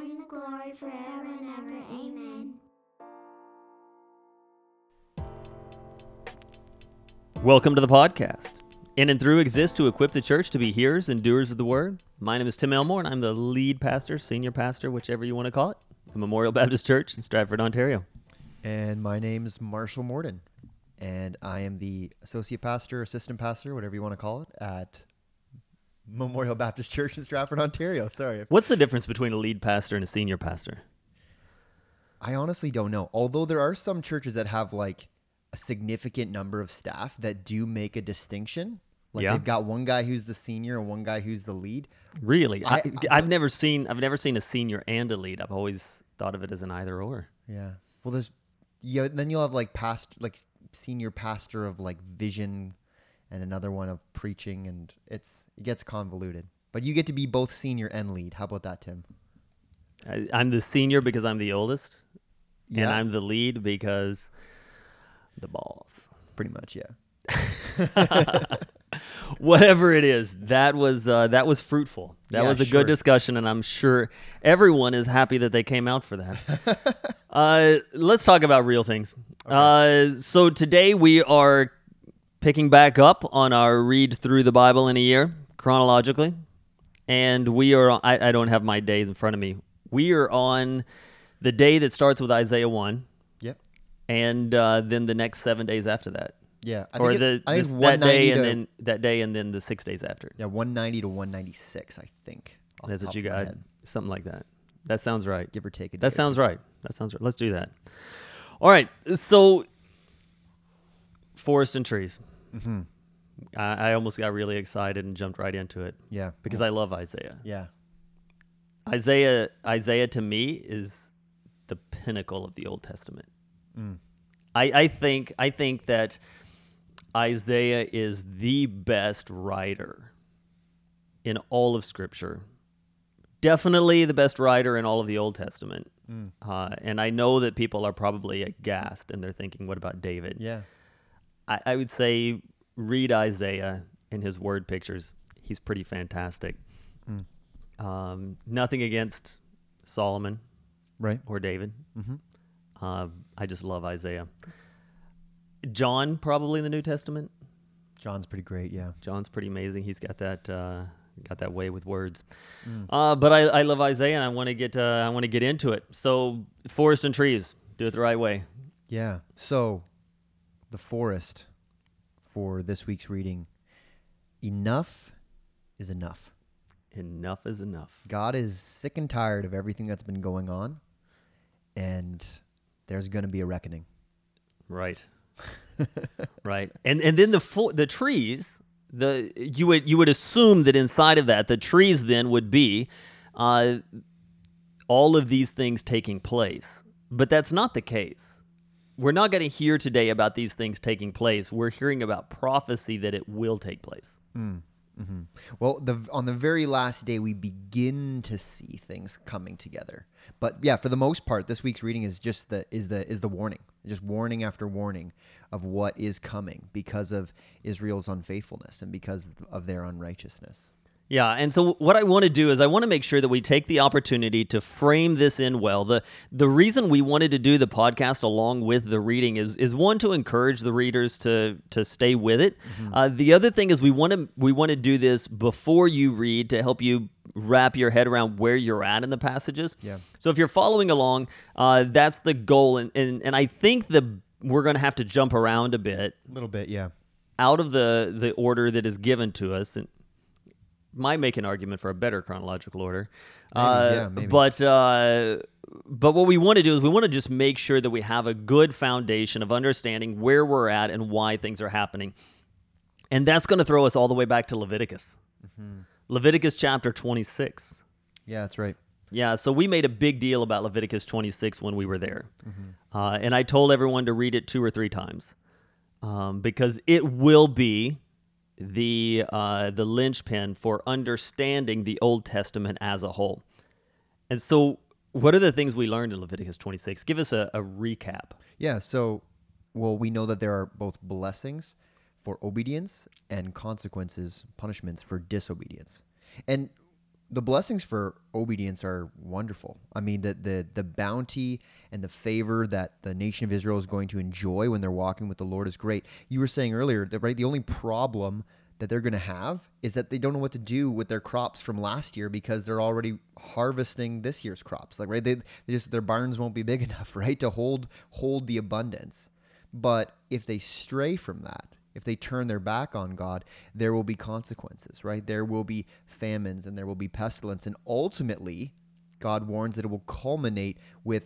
and the glory forever and ever. Amen. Welcome to the podcast. In and through exists to equip the church to be hearers and doers of the word. My name is Tim Elmore, and I'm the lead pastor, senior pastor, whichever you want to call it, at Memorial Baptist Church in Stratford, Ontario. And my name is Marshall Morden, and I am the associate pastor, assistant pastor, whatever you want to call it, at Memorial Baptist Church in Stratford, Ontario. Sorry. What's the difference between a lead pastor and a senior pastor? I honestly don't know. Although there are some churches that have like a significant number of staff that do make a distinction. Like Yeah. they've got one guy who's the senior and one guy who's the lead. Really, I, have never seen I've never seen a senior and a lead. I've always thought of it as an either or. Yeah. Well, there's yeah. Then you'll have like past like senior pastor of like vision, and another one of preaching, and it's it gets convoluted. But you get to be both senior and lead. How about that, Tim? I, I'm the senior because I'm the oldest, and I'm the lead because the balls. Pretty much, yeah. whatever it is that was uh, that was fruitful that Yeah, was a sure. good discussion and i'm sure everyone is happy that they came out for that uh, let's talk about real things uh, so today we are picking back up on our read through the bible in a year chronologically and we are on, I, I don't have my days in front of me we are on the day that starts with isaiah 1 Yep. and uh, then the next seven days after that Yeah. I or think the it, I think this- it's that day 190 and to, then that day and then the six days after. yeah 190 to 196. I think. That's what you got. head, Something like that. That sounds right. give or take a day That sounds right. That sounds right. Let's do that. All right. So, forest and trees. Mm-hmm. I, I almost got really excited and jumped right into it Yeah. because I love Isaiah. Yeah. Isaiah, Isaiah to me is the pinnacle of the Old Testament. Mm. I, I think I think that Isaiah is the best writer in all of Scripture. Definitely the best writer in all of the Old Testament. Mm. Uh, and I know that people are probably aghast and they're thinking, "What about David?" Yeah. I, I would say read Isaiah in his word pictures. He's pretty fantastic. Mm. Um, nothing against Solomon Right. or David. Mm-hmm. Uh, I just love Isaiah. John, probably in the New Testament. John's pretty great. Yeah. John's pretty amazing. He's got that uh, got that way with words. Mm. Uh, but I, I love Isaiah, and I want to get uh, I want to get into it. So forest and trees, do it the right way. Yeah. So, the forest for this week's reading. Enough is enough. Enough is enough. God is sick and tired of everything that's been going on, and there's going to be a reckoning. Right. right. And and then the fo- the trees, the you would you would assume that inside of that the trees then would be uh, all of these things taking place. But that's not the case. We're not going to hear today about these things taking place. We're hearing about prophecy that it will take place. Mm. hmm Well, the on the very last day, we begin to see things coming together. But yeah, for the most part, this week's reading is just the is the is the warning, just warning after warning of what is coming because of Israel's unfaithfulness and because of their unrighteousness. Yeah, and so what I want to do is I want to make sure that we take the opportunity to frame this in well. The the reason we wanted to do the podcast along with the reading is is one to encourage the readers to to stay with it. Uh, the other thing is we want to we want to do this before you read to help you wrap your head around where you're at in the passages. Yeah. So if you're following along, uh, that's the goal, and and, and I think the we're going to have to jump around a bit A little bit, yeah. out of the the order that is given to us and might make an argument for a better chronological order uh, yeah, maybe. but uh, but what we want to do is we want to just make sure that we have a good foundation of understanding where we're at and why things are happening and that's going to throw us all the way back to leviticus Mm-hmm. leviticus chapter 26 Yeah, that's right. yeah, so we made a big deal about Leviticus 26 when we were there. Mm-hmm. Uh, and I told everyone to read it two or three times um, because it will be the, uh, the linchpin for understanding the Old Testament as a whole. And so, what are the things we learned in Leviticus 26? Give us a, a recap. Yeah, so well, we know that there are both blessings for obedience and consequences, punishments for disobedience. And the blessings for obedience are wonderful. I mean, the, the the bounty and the favor that the nation of Israel is going to enjoy when they're walking with the Lord is great. You were saying earlier that right, the only problem that they're going to have is that they don't know what to do with their crops from last year because they're already harvesting this year's crops. Like right, they, they just their barns won't be big enough, right, to hold hold the abundance. But if they stray from that, if they turn their back on God, there will be consequences, right? There will be famines and there will be pestilence. And ultimately, God warns that it will culminate with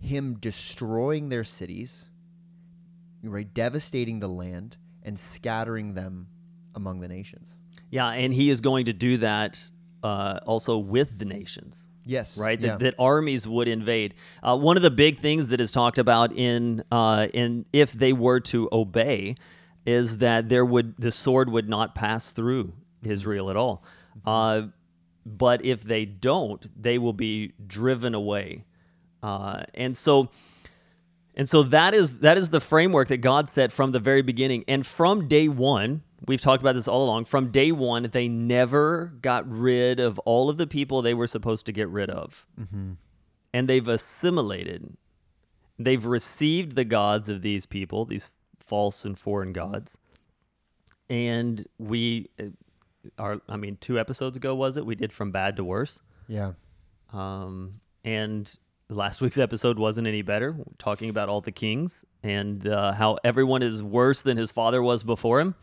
Him destroying their cities, right? Devastating the land and scattering them among the nations. Yeah, and he is going to do that uh, also with the nations. Yes. right? Yeah. That, that armies would invade. Uh, one of the big things that is talked about in uh, in if they were to obey is that there would the sword would not pass through Israel at all. Uh, but if they don't, they will be driven away. Uh, and so and so that is that is the framework that God set from the very beginning. And from day one, we've talked about this all along. From day one, they never got rid of all of the people they were supposed to get rid of, and they've assimilated. They've received the gods of these people, these false and foreign gods, and we, uh, are I mean, two episodes ago was it? We did from bad to worse. yeah. Um, and last week's episode wasn't any better, We're talking about all the kings and uh, how everyone is worse than his father was before him.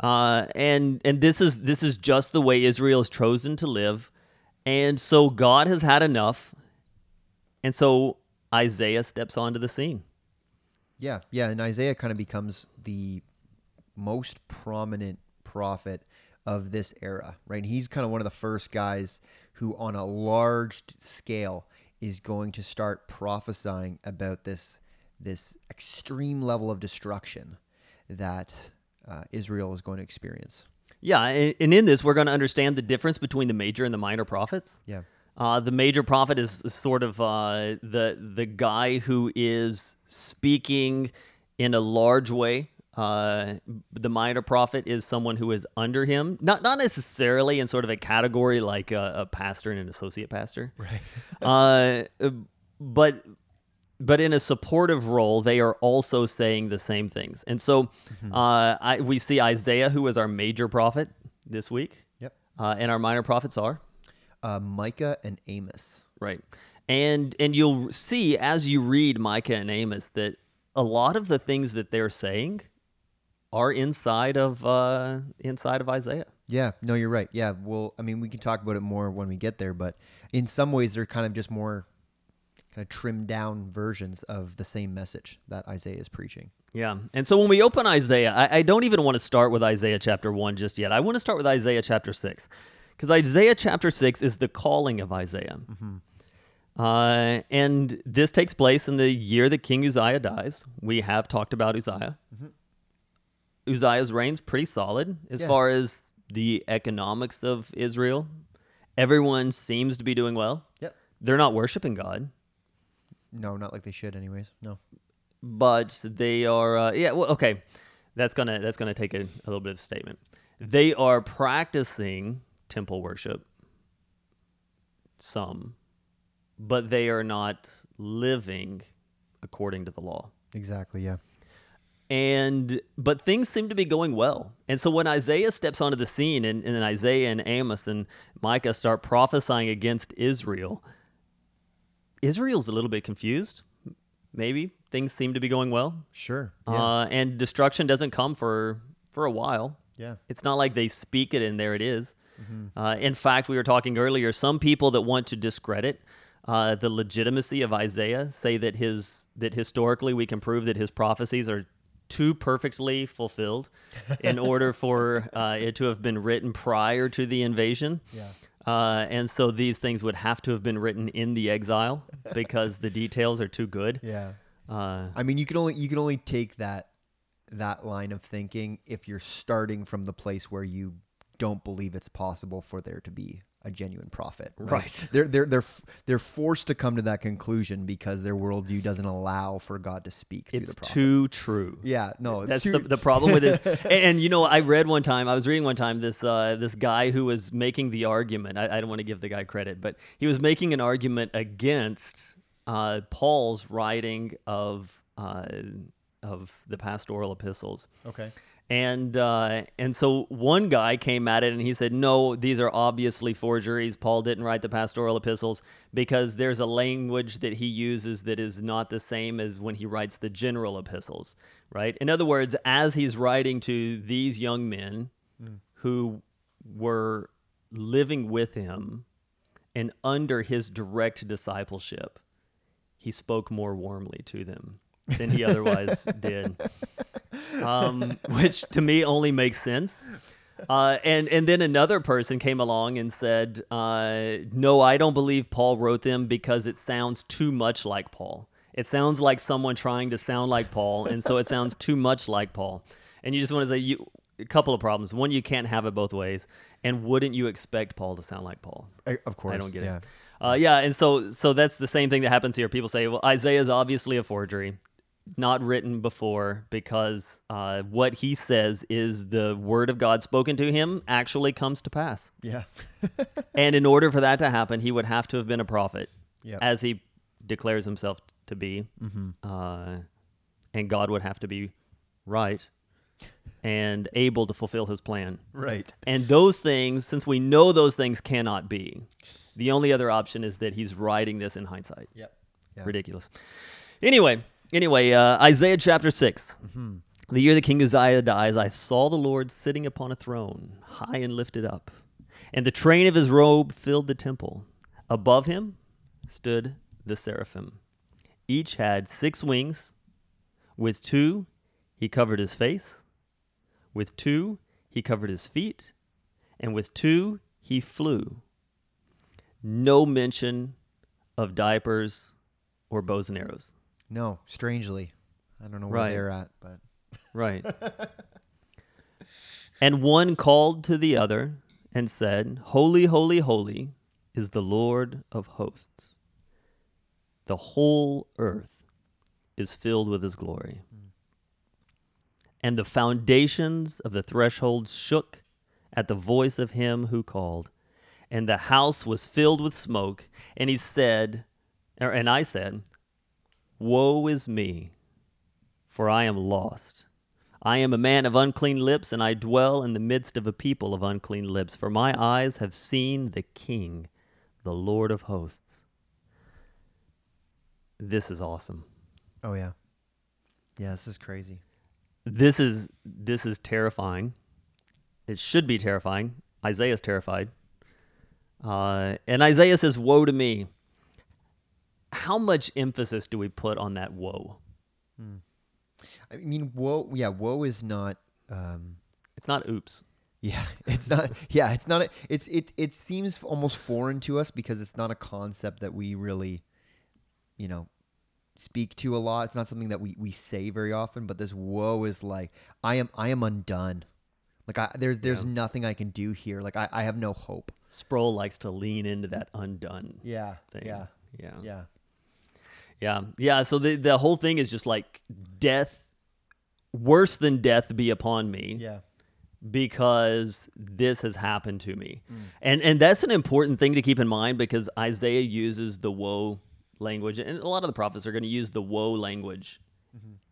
Uh, and and this is this is just the way Israel is chosen to live, and so God has had enough, and so Isaiah steps onto the scene. Yeah, yeah, and Isaiah kind of becomes the most prominent prophet of this era, right? And he's kind of one of the first guys who, on a large scale, is going to start prophesying about this this extreme level of destruction that uh, Israel is going to experience. Yeah, and, and in this, we're going to understand the difference between the major and the minor prophets. Yeah, Uh, the major prophet is sort of uh, the the guy who is speaking in a large way. Uh, the minor prophet is someone who is under him, not not necessarily in sort of a category like a, a pastor and an associate pastor, right? uh, but but in a supportive role, they are also saying the same things. And so uh, I, we see Isaiah, who is our major prophet this week, Yep. uh, and our minor prophets are. uh, Micah and Amos. Right. And and you'll see as you read Micah and Amos that a lot of the things that they're saying are inside of uh inside of Isaiah. Yeah, no, you're right. Yeah, well, I mean, we can talk about it more when we get there, but in some ways, they're kind of just more kind of trimmed down versions of the same message that Isaiah is preaching. Yeah. And so when we open Isaiah, I, I don't even want to start with Isaiah chapter 1 just yet. I want to start with Isaiah chapter 6. Because Isaiah chapter 6 is the calling of Isaiah. Uh, and this takes place in the year that King Uzziah dies. We have talked about Uzziah. Uzziah's reign's pretty solid as Yeah. far as the economics of Israel. Everyone seems to be doing well. Yep. They're not worshiping God. No, not like they should, anyways. No. but they are uh, yeah well okay that's gonna that's gonna take a, a little bit of a statement they are practicing temple worship some but they are not living according to the law Exactly. Yeah. and but things seem to be going well and so when isaiah steps onto the scene and, and then isaiah and amos and micah start prophesying against israel israel's a little bit confused maybe things seem to be going well Sure. Yeah. uh, and destruction doesn't come for for a while yeah. it's not like they speak it and there it is. Uh, in fact, we were talking earlier. Some people that want to discredit uh, the legitimacy of Isaiah say that his that historically we can prove that his prophecies are too perfectly fulfilled in order for uh, it to have been written prior to the invasion. Yeah. Uh, and so these things would have to have been written in the exile because the details are too good. Yeah. Uh, I mean, you can only you can only take that that line of thinking if you're starting from the place where you don't believe it's possible for there to be a genuine prophet. Right. They're they're they're they're forced to come to that conclusion because their worldview doesn't allow for God to speak through It's too true. yeah, no, it's That's the, the problem with it. and, and, you know, I read one time. I was reading one time this uh, this guy who was making the argument. I, I don't want to give the guy credit, but he was making an argument against uh, Paul's writing of uh, of the pastoral epistles. okay. And uh, and so one guy came at it and he said, "No, these are obviously forgeries. Paul didn't write the pastoral epistles because there's a language that he uses that is not the same as when he writes the general epistles, right? In other words, as he's writing to these young men who were living with him and under his direct discipleship, he spoke more warmly to them than he otherwise did." um, which to me only makes sense. Uh, and and then another person came along and said, uh, "No, I don't believe Paul wrote them because it sounds too much like Paul. It sounds like someone trying to sound like Paul, and so it sounds too much like Paul." And you just want to say, you, a couple of problems. One, you can't have it both ways, and wouldn't you expect Paul to sound like Paul? I- of course. I don't get yeah. it. Uh, yeah, and so so that's the same thing that happens here. People say, well, Isaiah is obviously a forgery, not written before, because uh, what he says is the word of God spoken to him actually comes to pass. Yeah. and in order for that to happen, he would have to have been a prophet, Yep. as he declares himself to be, uh, and God would have to be right and able to fulfill his plan. right. And those things, since we know those things cannot be, the only other option is that he's writing this in hindsight. Yep. Yeah. Ridiculous. Anyway, anyway, uh, Isaiah chapter 6. The year the King Uzziah dies, I saw the Lord sitting upon a throne, high and lifted up, and the train of his robe filled the temple. Above him stood the seraphim. Each had six wings. With two, he covered his face. With two, he covered his feet. And with two, he flew. No mention of diapers or bows and arrows. No, strangely, I don't know where Right. they're at, but Right. and one called to the other and said, Holy, holy, holy is the Lord of hosts. The whole earth is filled with his glory. Hmm. And the foundations of the thresholds shook at the voice of him who called. And the house was filled with smoke. And he said, or, and I said, Woe is me, for I am lost. I am a man of unclean lips, and I dwell in the midst of a people of unclean lips, for my eyes have seen the King, the Lord of hosts. This is awesome. oh yeah, yeah, this is crazy. This is this is terrifying. It should be terrifying. Isaiah's terrified. Uh, and Isaiah says, Woe to me. How much emphasis do we put on that woe? I mean, woe. Yeah, woe is not. Um, It's not oops. yeah, it's not. Yeah, it's not. A, it's it. It seems almost foreign to us because it's not a concept that we really, you know, speak to a lot. It's not something that we we say very often. But this woe is like, I am. I am undone. Like I, there's there's Yeah. nothing I can do here. Like I, I have no hope. Sproul likes to lean into that undone Yeah. thing. Yeah. Yeah. Yeah. Yeah. Yeah. So the, the whole thing is just like death, worse than death be upon me Yeah. because this has happened to me. And and that's an important thing to keep in mind because Isaiah uses the woe language and a lot of the prophets are going to use the woe language.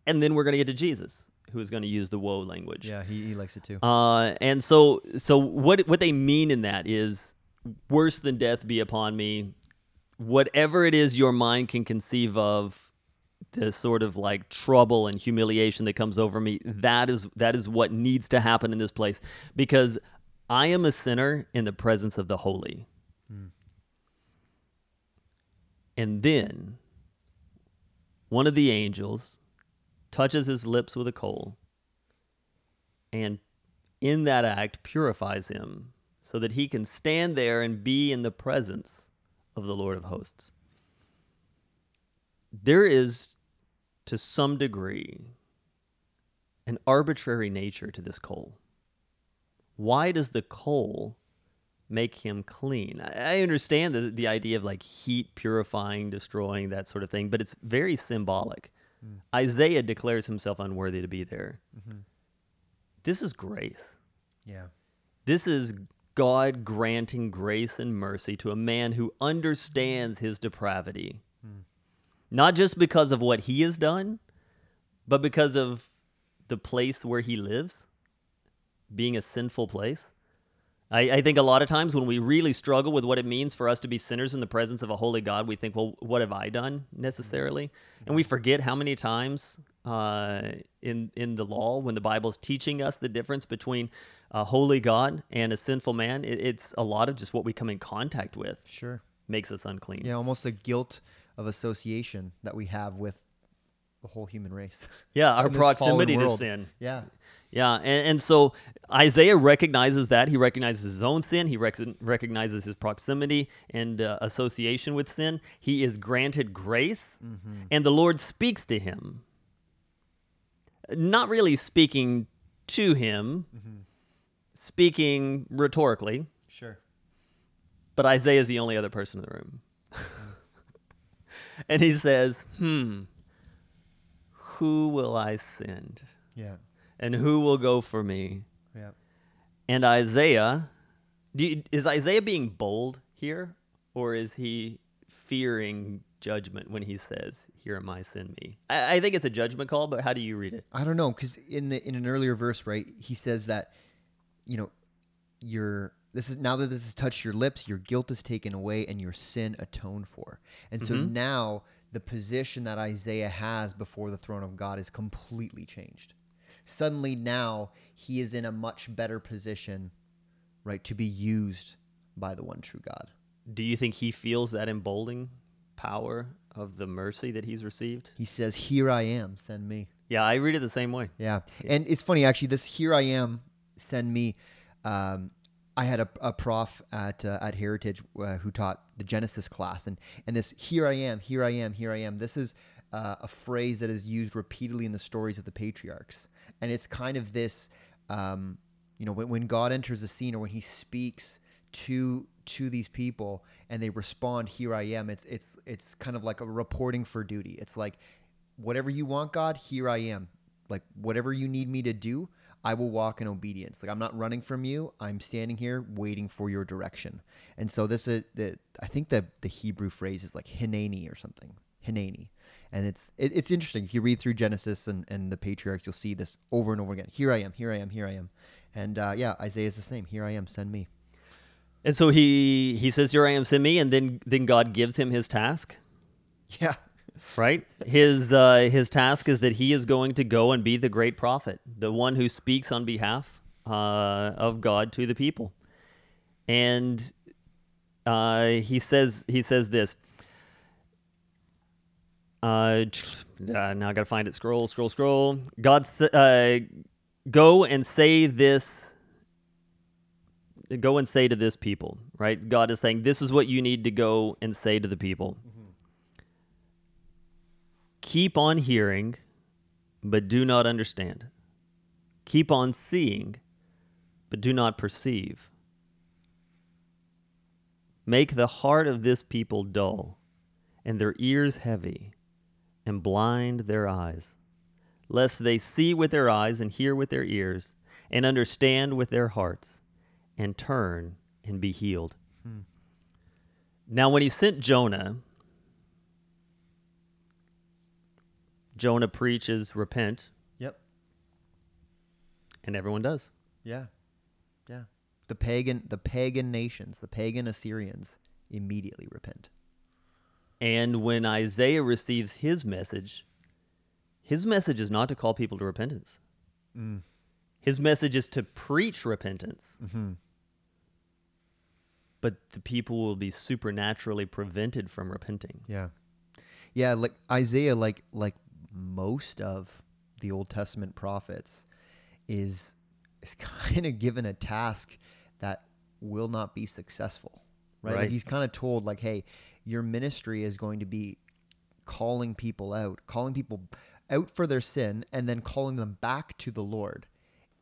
And then we're going to get to Jesus who is going to use the woe language. Yeah. He, he likes it too. Uh, and so, so what what they mean in that is worse than death be upon me. Whatever it is your mind can conceive of, the sort of like trouble and humiliation that comes over me. That is that is what needs to happen in this place because I am a sinner in the presence of the holy. Hmm. And then one of the angels touches his lips with a coal and in that act purifies him so that he can stand there and be in the presence of the Lord of hosts. There is, to some degree, an arbitrary nature to this coal. Why does the coal make him clean. I understand the, the idea of like heat purifying, destroying, that sort of thing, but it's very symbolic. Mm. Isaiah declares himself unworthy to be there. Mm-hmm. This is grace. Yeah. This is God granting grace and mercy to a man who understands his depravity. Not just because of what he has done, but because of the place where he lives, being a sinful place. I, I think a lot of times when we really struggle with what it means for us to be sinners in the presence of a holy God, we think, well, what have I done necessarily? And we forget how many times uh, in in the law, when the Bible is teaching us the difference between a holy God and a sinful man, it, it's a lot of just what we come in contact with Sure. makes us unclean. Yeah, almost the guilt of association that we have with the whole human race. Yeah, our in this fallen proximity to sin. Yeah. Yeah, and, and so Isaiah recognizes that. He recognizes his own sin. He rec- recognizes his proximity and uh, association with sin. He is granted grace, and the Lord speaks to him. Not really speaking to him, speaking rhetorically, Sure. but Isaiah is the only other person in the room. and he says, Hmm, who will I send? Yeah. And who will go for me? Yeah. And Isaiah, do you, is Isaiah being bold here, or is he fearing judgment when he says, "Here am I, send me"? I, I think it's a judgment call, but how do you read it? I don't know because in the in an earlier verse, right, he says that, you know, your this is now that this has touched your lips, your guilt is taken away and your sin atoned for. And so mm-hmm. now the position that Isaiah has before the throne of God is completely changed. Suddenly now he is in a much better position, right, to be used by the one true God. Do you think he feels that emboldening power of the mercy that he's received? He says, "Here I am, send me." Yeah, I read it the same way. Yeah. And it's funny, actually, this Here I Am, send me. Um, I had a, a prof at, uh, at Heritage uh, who taught the Genesis class. And, and this Here I Am, Here I Am, Here I Am, this is uh, a phrase that is used repeatedly in the stories of the patriarchs. And it's kind of this, um, you know, when, when God enters the scene or when he speaks to to these people and they respond here i am it's it's it's kind of like a reporting for duty it's like whatever you want god here i am like whatever you need me to do i will walk in obedience. Like i'm not running from you. I'm standing here waiting for your direction. And so this is the i think the the hebrew phrase is like hineni or something. Hineni. And it's it, it's interesting. If you read through genesis and, and the patriarchs you'll see this over and over again. Here i am here i am here i am. And uh, yeah isaiah's the same. Here i am send me. And so he he says, "Here I am, send me," and then then God gives him his task. yeah right? His uh, his task is that he is going to go and be the great prophet, the one who speaks on behalf uh, of God to the people, and uh, he says he says this. Uh, uh, now I gotta find it. Scroll, scroll, scroll. God, uh, go and say this. Go and say to this people, right? God is saying, this is what you need to go and say to the people keep on hearing, but do not understand. Keep on seeing, but do not perceive. Make the heart of this people dull, and their ears heavy, and blind their eyes, lest they see with their eyes and hear with their ears, and understand with their hearts, and turn and be healed. Hmm. Now, when he sent Jonah, Jonah preaches, repent, yep and everyone does. Yeah. Yeah. The pagan the pagan nations, the pagan Assyrians immediately repent. And when Isaiah receives his message, his message is not to call people to repentance. Mm. His message is to preach repentance. Mm-hmm. But the people will be supernaturally prevented from repenting. Yeah. Yeah, like Isaiah like like most of the Old Testament prophets is is kind of given a task that will not be successful. Right? Like Right. he's kind of told like, "Hey, your ministry is going to be calling people out, calling people out for their sin and then calling them back to the Lord,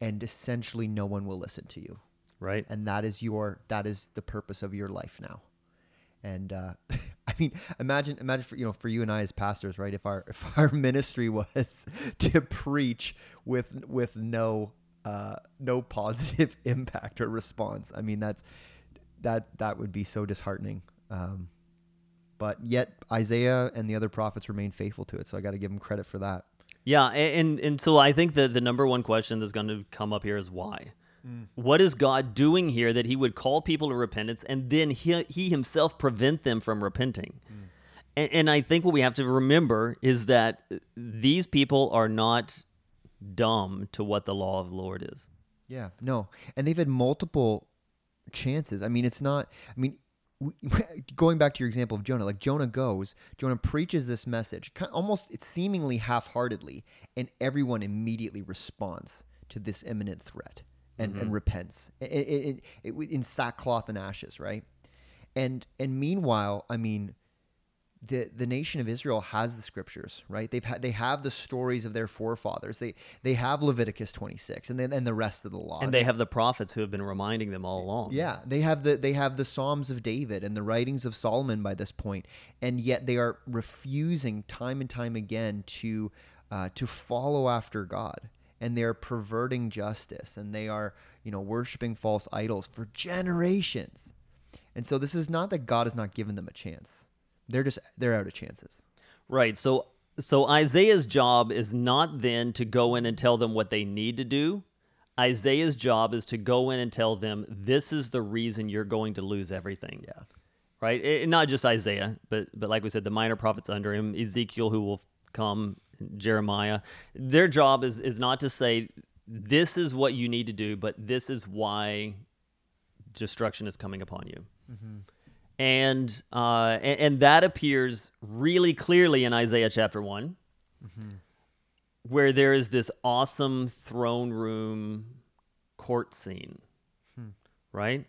and essentially no one will listen to you." Right. and that is your that is the purpose of your life now and uh, i mean imagine imagine for you know for you and i as pastors right? If our if our ministry was to preach with with no uh, no positive impact or response. I mean that's that that would be so disheartening. Um, but yet isaiah and the other prophets remain faithful to it. So i got to give them credit for that. Yeah, and and so I think that the number one question that's going to come up here is why. Mm. What is God doing here that He would call people to repentance and then He He Himself prevent them from repenting? Mm. And, and I think what we have to remember is that these people are not dumb to what the law of the Lord is. Yeah, no, and they've had multiple chances. I mean, it's not. I mean, going back to your example of Jonah, like Jonah goes, Jonah preaches this message, kind almost it's seemingly half-heartedly, and everyone immediately responds to this imminent threat and, and repents i- i- i- i- in sackcloth and ashes, right? And and meanwhile, I mean, the the nation of Israel has the scriptures, right? They've had they have the stories of their forefathers. They they have Leviticus 26 and then and the rest of the law. And they have the prophets who have been reminding them all along. Yeah, they have the they have the Psalms of David and the writings of Solomon by this point, and yet they are refusing time and time again to uh, to follow after God, and they are perverting justice, and they are you know worshiping false idols for generations, and so this is not that God has not given them a chance; they're just they're out of chances. Right. So so Isaiah's job is not then to go in and tell them what they need to do. Isaiah's job is to go in and tell them this is the reason you're going to lose everything. Yeah. Right? And not just Isaiah, but but like we said the minor prophets under him, Ezekiel who will come, Jeremiah. Their job is is not to say this is what you need to do, but this is why destruction is coming upon you. And uh, and, and that appears really clearly in Isaiah chapter one, where there is this awesome throne room court scene, right?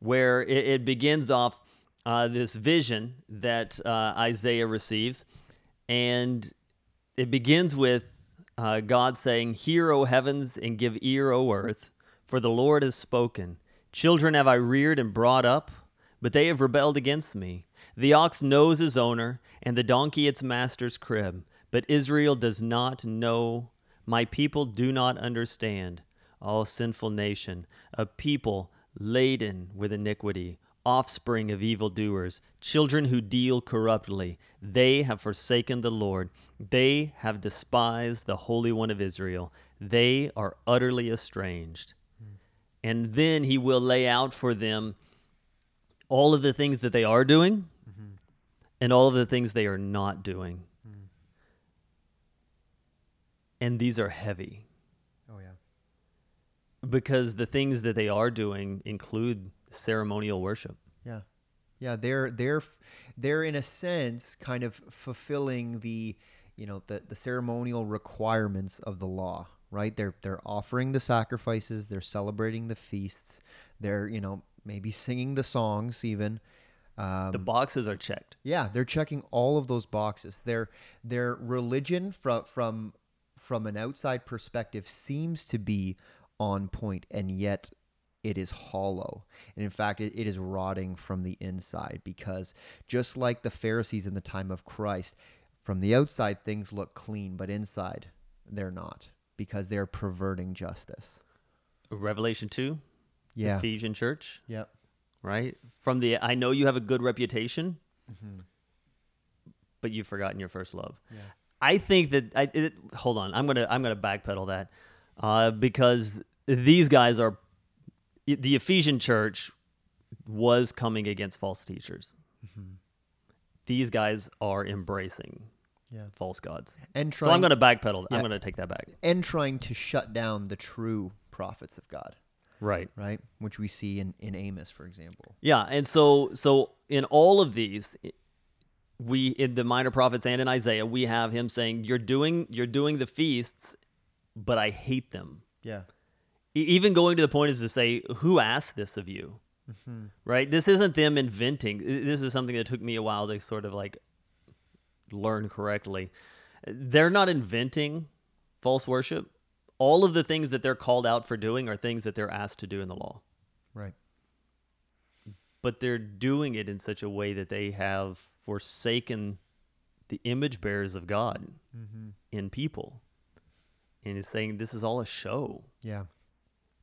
Where it, it begins off uh, this vision that uh, Isaiah receives, and it begins with uh, God saying, Hear, O heavens, and give ear, O earth, for the Lord has spoken. Children have I reared and brought up, but they have rebelled against me. The ox knows his owner, and the donkey its master's crib, but Israel does not know. My people do not understand. All sinful nation, a people laden with iniquity, offspring of evildoers, children who deal corruptly. They have forsaken the Lord. They have despised the Holy One of Israel. They are utterly estranged. And then he will lay out for them all of the things that they are doing mm-hmm. and all of the things they are not doing. Mm. And these are heavy Oh yeah. because the things that they are doing include ceremonial worship. Yeah. Yeah, they're they're they're in a sense kind of fulfilling the you know the the ceremonial requirements of the law, right? They're they're offering the sacrifices, they're celebrating the feasts, they're you know maybe singing the songs even. Um, The boxes are checked. yeah, they're checking all of those boxes. Their their religion from from from an outside perspective seems to be on point, and yet it is hollow. And in fact, it, it is rotting from the inside because just like the Pharisees in the time of Christ, from the outside things look clean, but inside they're not because they're perverting justice. Revelation 2, Yeah. Ephesian church, Yep. right? From the I know you have a good reputation, but you've forgotten your first love. I think that I it, hold on. I'm gonna I'm gonna backpedal that uh, because these guys are the Ephesian church was coming against false teachers. Mm-hmm. These guys are embracing Yeah. false gods. And So I'm trying- going to backpedal. Yeah. I'm going to take that back. And trying to shut down the true prophets of God, Right. right? Which we see in, in Amos, for example. Yeah, and so so in all of these, we in the minor prophets and in Isaiah, we have him saying, "You're doing you're doing the feasts, but I hate them." Yeah. Even going to the point is to say, "Who asked this of you?" Right? This isn't them inventing. This is something that took me a while to sort of like learn correctly. They're not inventing false worship. All of the things that they're called out for doing are things that they're asked to do in the law. Right. but they're doing it in such a way that they have forsaken the image bearers of God Mm-hmm. in people. And he's saying this is all a show. Yeah.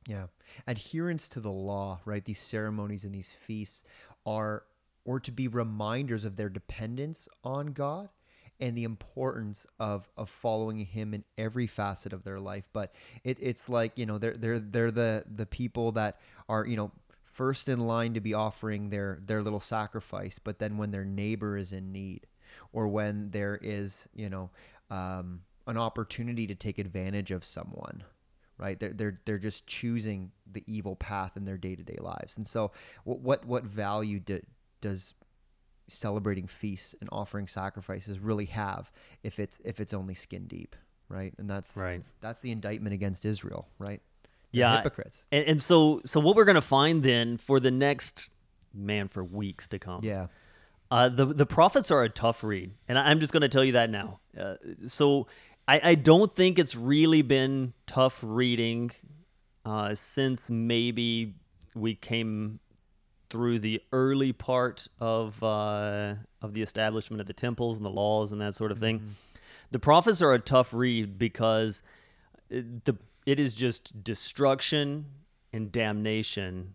Yeah. Adherence to the law, right? These ceremonies and these feasts are or to be reminders of their dependence on God and the importance of of following him in every facet of their life. But it, it's like, you know, they're they're they're the the people that are, you know, first in line to be offering their their little sacrifice, but then when their neighbor is in need or when there is, you know, um, an opportunity to take advantage of someone, right? They're they're they're just choosing the evil path in their day to day lives. And so, what what, what value do, does celebrating feasts and offering sacrifices really have if it's if it's only skin deep, right? And that's Right. That's the indictment against Israel, right? They're Yeah. hypocrites. And, and so so what we're going to find then for the next man for weeks to come. Yeah, Uh, the the prophets are a tough read, and I- I'm just going to tell you that now. Uh, so I, I don't think it's really been tough reading uh, since maybe we came through the early part of uh, of the establishment of the temples and the laws and that sort of thing. The prophets are a tough read because it, the it is just destruction and damnation.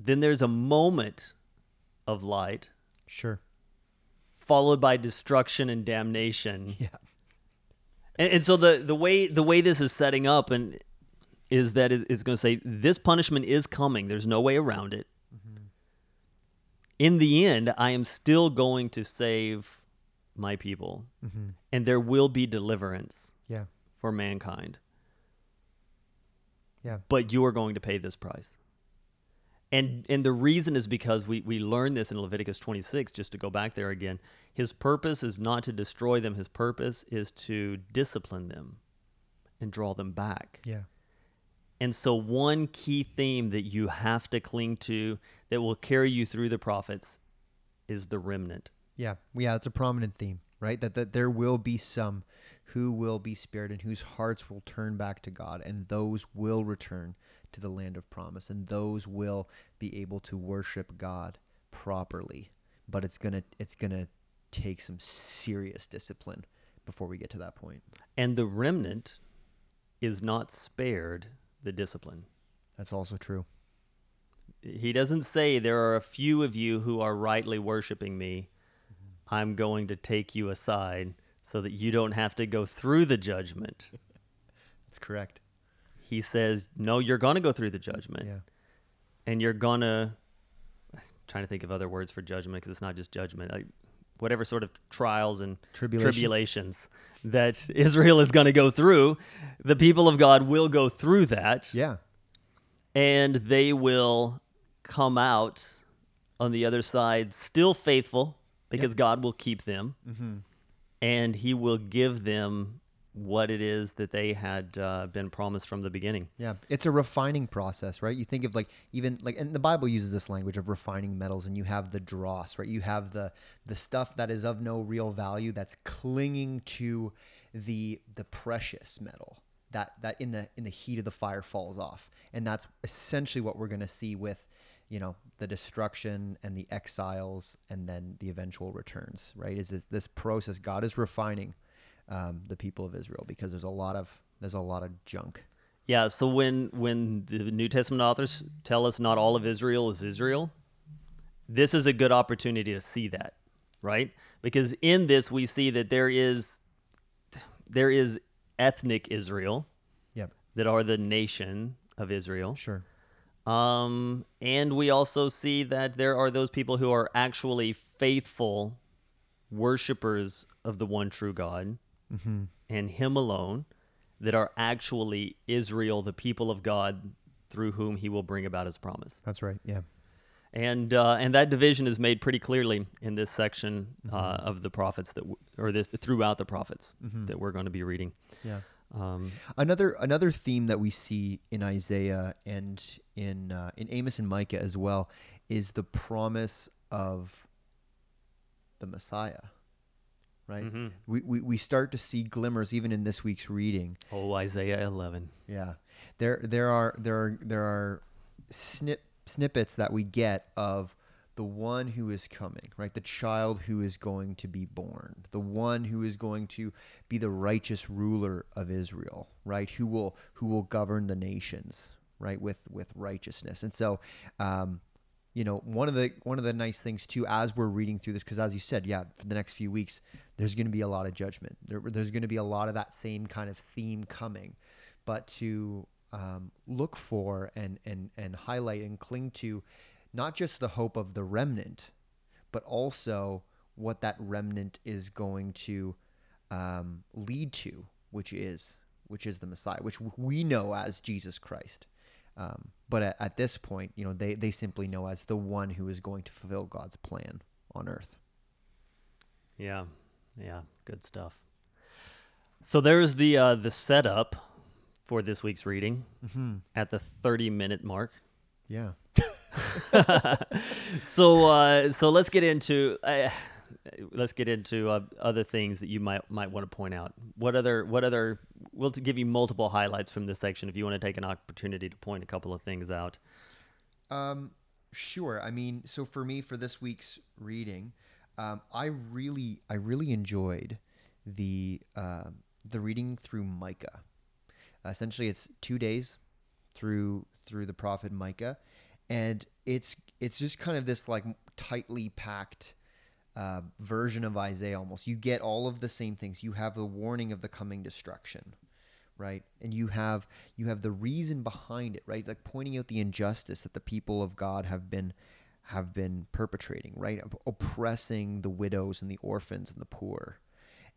Then there's a moment of light sure. followed by destruction and damnation. Yeah. And, and so the the way the way this is setting up and is that it- it's going to say this punishment is coming. There's no way around it. Mm-hmm. In the end, I am still going to save my people, mm-hmm. and there will be deliverance Yeah. for mankind. Yeah. But you are going to pay this price. And and the reason is because we, we learn this in Leviticus 26, just to go back there again. His purpose is not to destroy them, his purpose is to discipline them and draw them back. Yeah. And so, one key theme that you have to cling to that will carry you through the prophets is the remnant. Yeah, yeah, it's a prominent theme, right? That that there will be some who will be spared and whose hearts will turn back to God, and those will return to the land of promise, and those will be able to worship God properly. But it's gonna it's gonna take some serious discipline before we get to that point. And the remnant is not spared the discipline. That's also true. He doesn't say there are a few of you who are rightly worshiping me. I'm going to take you aside so that you don't have to go through the judgment. That's correct. He says, No, you're going to go through the judgment. Yeah. And you're going to, trying to think of other words for judgment because it's not just judgment, like whatever sort of trials and Tribulation. tribulations that Israel is going to go through, the people of God will go through that. Yeah. and they will come out on the other side still faithful because God will keep them mm-hmm. and he will give them what it is that they had uh, been promised from the beginning. Yeah, it's a refining process, right? You think of like even like, and the Bible uses this language of refining metals, and you have the dross, right? You have the the stuff that is of no real value that's clinging to the the precious metal that that in the in the heat of the fire falls off, and that's essentially what we're going to see with you know the destruction and the exiles and then the eventual returns right is this, this process god is refining um, the people of israel because there's a lot of there's a lot of junk Yeah, so when when the New Testament authors tell us not all of Israel is Israel, this is a good opportunity to see that, right? Because in this we see that there is there is ethnic Israel yep that are the nation of Israel. sure Um, and we also see that there are those people who are actually faithful worshipers of the one true God and Him alone, that are actually Israel, the people of God, through whom He will bring about His promise. That's right. Yeah. And uh, and that division is made pretty clearly in this section uh, of the prophets that, w- or this throughout the prophets that we're going to be reading. Yeah. Um, Another another theme that we see in Isaiah and in uh, in Amos and Micah as well is the promise of the Messiah. Right. Mhm. We, we we start to see glimmers even in this week's reading. oh, Isaiah 11. Yeah. There there are there are there are snip snippets that we get of the one who is coming, right? The child who is going to be born, the one who is going to be the righteous ruler of Israel, right? Who will who will govern the nations, right? With with righteousness. And so, um, you know, one of the one of the nice things too, as we're reading through this, because as you said, yeah, for the next few weeks, there's going to be a lot of judgment. There, there's going to be a lot of that same kind of theme coming, but to um, look for and and and highlight and cling to not just the hope of the remnant, but also what that remnant is going to um, lead to, which is which is the Messiah, which we know as Jesus Christ. Um, but at, at, this point, you know, they, they simply know as the one who is going to fulfill God's plan on earth. Yeah, yeah, good stuff. So there's the uh, the setup for this week's reading mm-hmm. at the 30 minute mark. Yeah. so uh, so let's get into uh, let's get into uh, other things that you might might want to point out. What other what other we'll give you multiple highlights from this section if you want to take an opportunity to point a couple of things out. Um, sure. I mean, so for me for this week's reading, um, I really I really enjoyed the uh, the reading through Micah. essentially, it's two days through through the prophet Micah, and it's it's just kind of this like tightly packed uh, version of Isaiah almost. You get all of the same things. You have the warning of the coming destruction, right? And you have you have the reason behind it, right? Like pointing out the injustice that the people of God have been have been perpetrating, right? Of oppressing the widows and the orphans and the poor.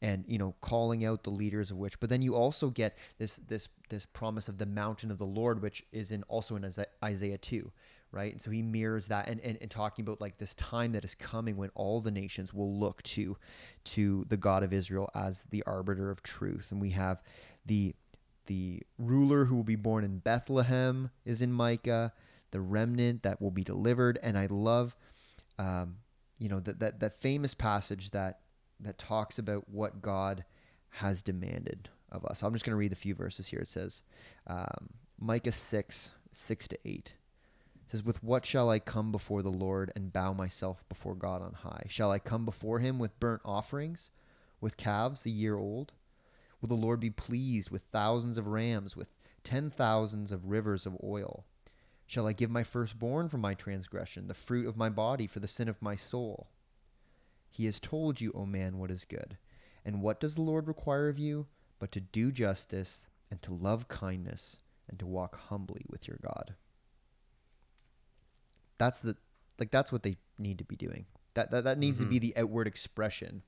And you know, calling out the leaders of which, but then you also get this this this promise of the mountain of the Lord, which is in also in Isaiah two, right? And so he mirrors that and, and, and talking about like this time that is coming when all the nations will look to to the God of Israel as the arbiter of truth. And we have the the ruler who will be born in Bethlehem is in Micah, the remnant that will be delivered. And I love um, you know, that, that that famous passage that that talks about what God has demanded of us. I'm just going to read a few verses here. It says, um, Micah 6, 6 to 8 says, With what shall I come before the Lord and bow myself before God on high? Shall I come before him with burnt offerings, with calves a year old? Will the Lord be pleased with thousands of rams, with ten thousands of rivers of oil? Shall I give my firstborn for my transgression, the fruit of my body for the sin of my soul? He has told you, O man, what is good. And what does the Lord require of you? But to do justice, and to love kindness, and to walk humbly with your God. That's the like that's what they need to be doing. That that, that needs mm-hmm. to be mm-hmm. the outward expression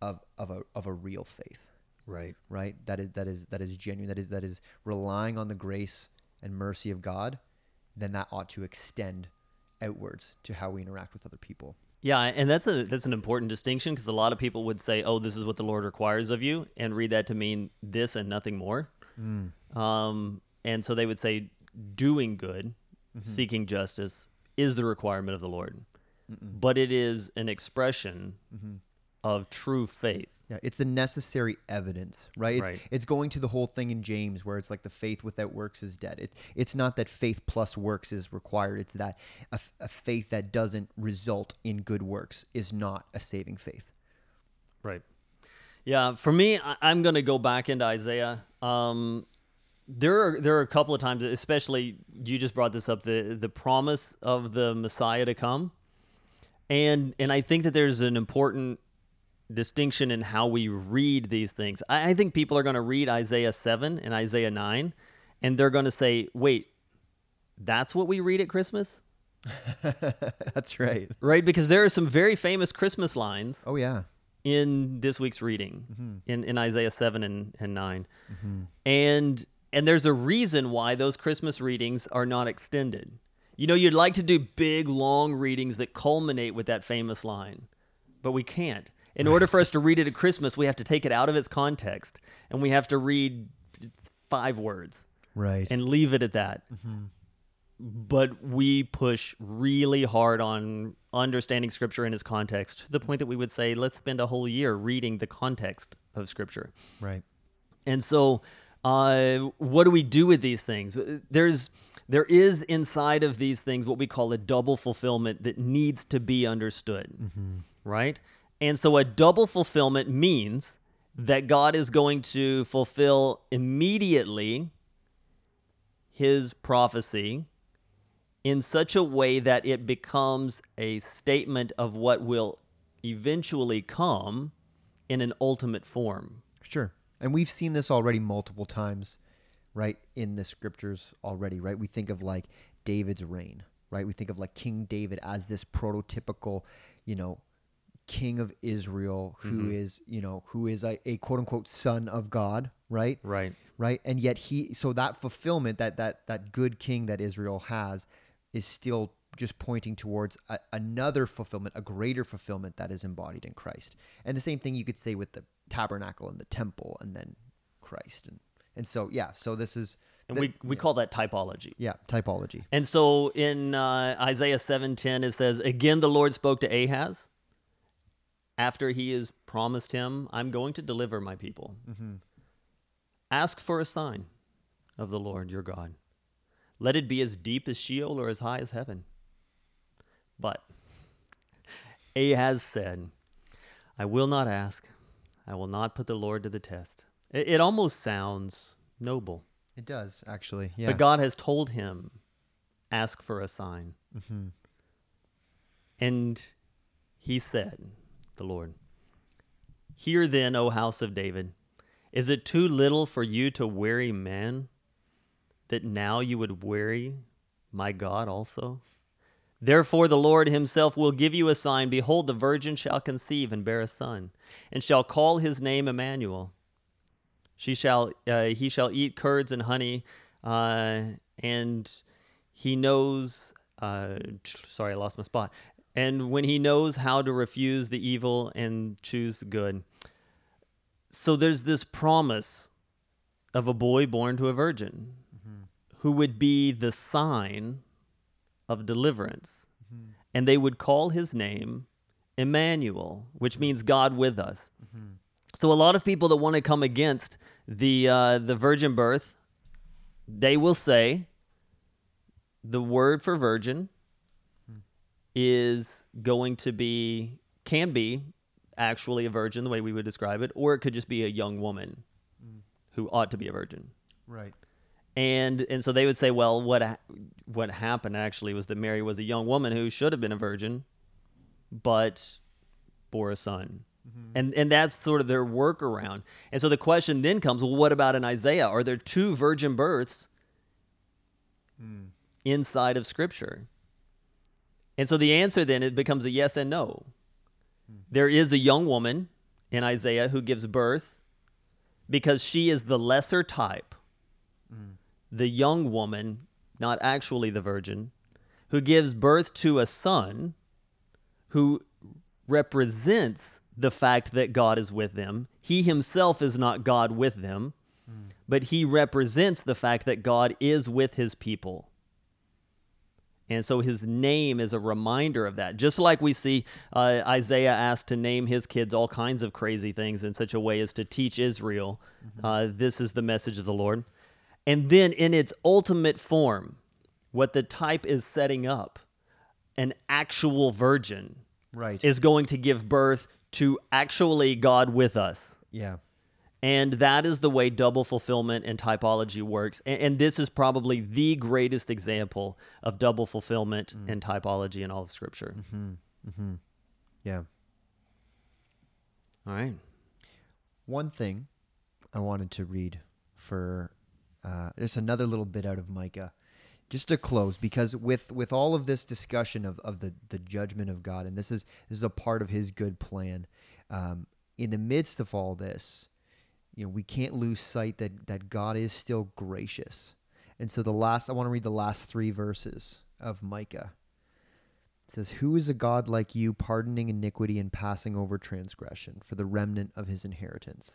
of of a of a real faith. Right. Right? That is that is that is genuine. That is that is relying on the grace and mercy of God, then that ought to extend outwards to how we interact with other people. Yeah, and that's a that's an important distinction because a lot of people would say, "Oh, this is what the Lord requires of you," and read that to mean this and nothing more. Mm. Um, and so they would say, "Doing good, mm-hmm. seeking justice, is the requirement of the Lord, Mm-mm. but it is an expression mm-hmm. Of true faith. Yeah, it's the necessary evidence, right? It's, right? it's going to the whole thing in James where it's like the faith without works is dead. It, it's not that faith plus works is required. It's that a, a faith that doesn't result in good works is not a saving faith. Right. Yeah, for me, I, am going to go back into Isaiah. Um, there are there are a couple of times, especially you just brought this up the the promise of the Messiah to come, and and I think that there's an important distinction in how we read these things. I, I think people are going to read Isaiah seven and Isaiah nine, and they're going to say, "Wait, that's what we read at Christmas." that's right. Right, because there are some very famous Christmas lines. Oh yeah. In this week's reading, mm-hmm. in, in Isaiah seven and, and 9 mm-hmm. and and there's a reason why those Christmas readings are not extended. You know, you'd like to do big, long readings that culminate with that famous line, but we can't. In right. order for us to read it at Christmas, we have to take it out of its context and we have to read five words. Right. And leave it at that. Mm-hmm. But we push really hard on understanding Scripture in its context to the point that we would say, let's spend a whole year reading the context of Scripture. Right. And so Uh, what do we do with these things? There's there is inside of these things what we call a double fulfillment that needs to be understood, right? And so a double fulfillment means that God is going to fulfill immediately his prophecy in such a way that it becomes a statement of what will eventually come in an ultimate form. Sure. And we've seen this already multiple times, right, in the scriptures already, right? We think of like David's reign, right? We think of like King David as this prototypical, you know, king of Israel who is, you know, who is a, a quote unquote son of God, right? Right. Right? And yet he so that fulfillment that that that good king that Israel has is still just pointing towards a, another fulfillment, a greater fulfillment that is embodied in Christ. And the same thing you could say with the tabernacle and the temple and then Christ. And and so yeah, so this is And the- we, we call that typology. yeah, typology. And so in uh, Isaiah 7:10 it says again the Lord spoke to Ahaz after he has promised him I'm going to deliver my people. Mm-hmm. Ask for a sign of the Lord your God. Let it be as deep as Sheol or as high as heaven. But Ahaz said, I will not ask. I will not put the Lord to the test. It, it almost sounds noble. It does actually. Yeah. But God has told him, ask for a sign. Mm-hmm. And he said, the Lord, Hear then, O house of David, is it too little for you to weary man, that now you would weary my God also? Therefore, the Lord himself will give you a sign. Behold, the virgin shall conceive and bear a son, and shall call his name Emmanuel. She shall, uh, he shall eat curds and honey, uh, and he knows. Uh, sorry, I lost my spot. And when he knows how to refuse the evil and choose the good. So there's this promise of a boy born to a virgin mm-hmm. who would be the sign of deliverance. Mm-hmm. And they would call his name Emmanuel, which means God with us. Mm-hmm. So a lot of people that want to come against the uh, the virgin birth, they will say the word for virgin is going to be can be actually a virgin the way we would describe it, or it could just be a young woman who ought to be a virgin. right. And and so they would say, well, what what happened actually was that Mary was a young woman who should have been a virgin, but bore a son. Mm-hmm. And and that's sort of their workaround. And so the question then comes, well, what about in Isaiah? Are there two virgin births hmm. inside of Scripture? And so the answer then it becomes a yes and no. There is a young woman in Isaiah who gives birth because she is the lesser type mm. the young woman, not actually the virgin, who gives birth to a son who represents the fact that God is with them. He himself is not God with them, mm. but he represents the fact that God is with his people. And so his name is a reminder of that. Just like we see uh, Isaiah asked to name his kids all kinds of crazy things in such a way as to teach Israel, uh, this is the message of the Lord. And then in its ultimate form, what the type is setting up, an actual virgin Right. is going to give birth to actually God with us. yeah. And that is the way double fulfillment and typology works. And, and this is probably the greatest example of double fulfillment and typology in all of Scripture. Mm-hmm. Mm-hmm. Yeah. All right. One thing I wanted to read for uh, just another little bit out of Micah, just to close, because with with all of this discussion of, of the the judgment of God, and this is this is a part of His good plan. Um, in the midst of all this, you know, we can't lose sight that that God is still gracious. And so the last, I want to read the last three verses of Micah. It says, Who is a God like you, pardoning iniquity and passing over transgression for the remnant of his inheritance?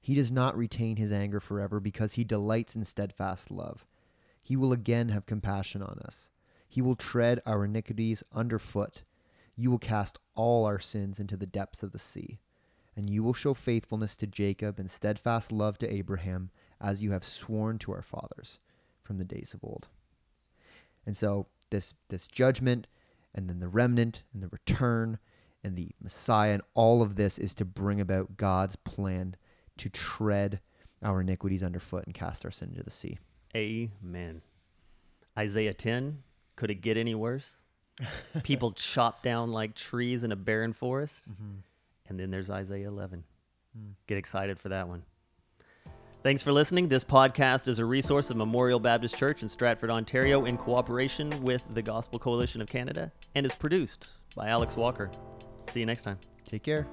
He does not retain his anger forever because he delights in steadfast love. He will again have compassion on us. He will tread our iniquities underfoot. You will cast all our sins into the depths of the sea. And you will show faithfulness to Jacob and steadfast love to Abraham, as you have sworn to our fathers from the days of old. And so this this judgment and then the remnant and the return and the Messiah and all of this is to bring about God's plan to tread our iniquities underfoot and cast our sin into the sea. Amen. Isaiah 10, could it get any worse? People chopped down like trees in a barren forest. Mm-hmm. And then there's Isaiah 11. Hmm. Get excited for that one. Thanks for listening. This podcast is a resource of Memorial Baptist Church in Stratford, Ontario, in cooperation with the Gospel Coalition of Canada, and is produced by Alex Walker. See you next time. Take care.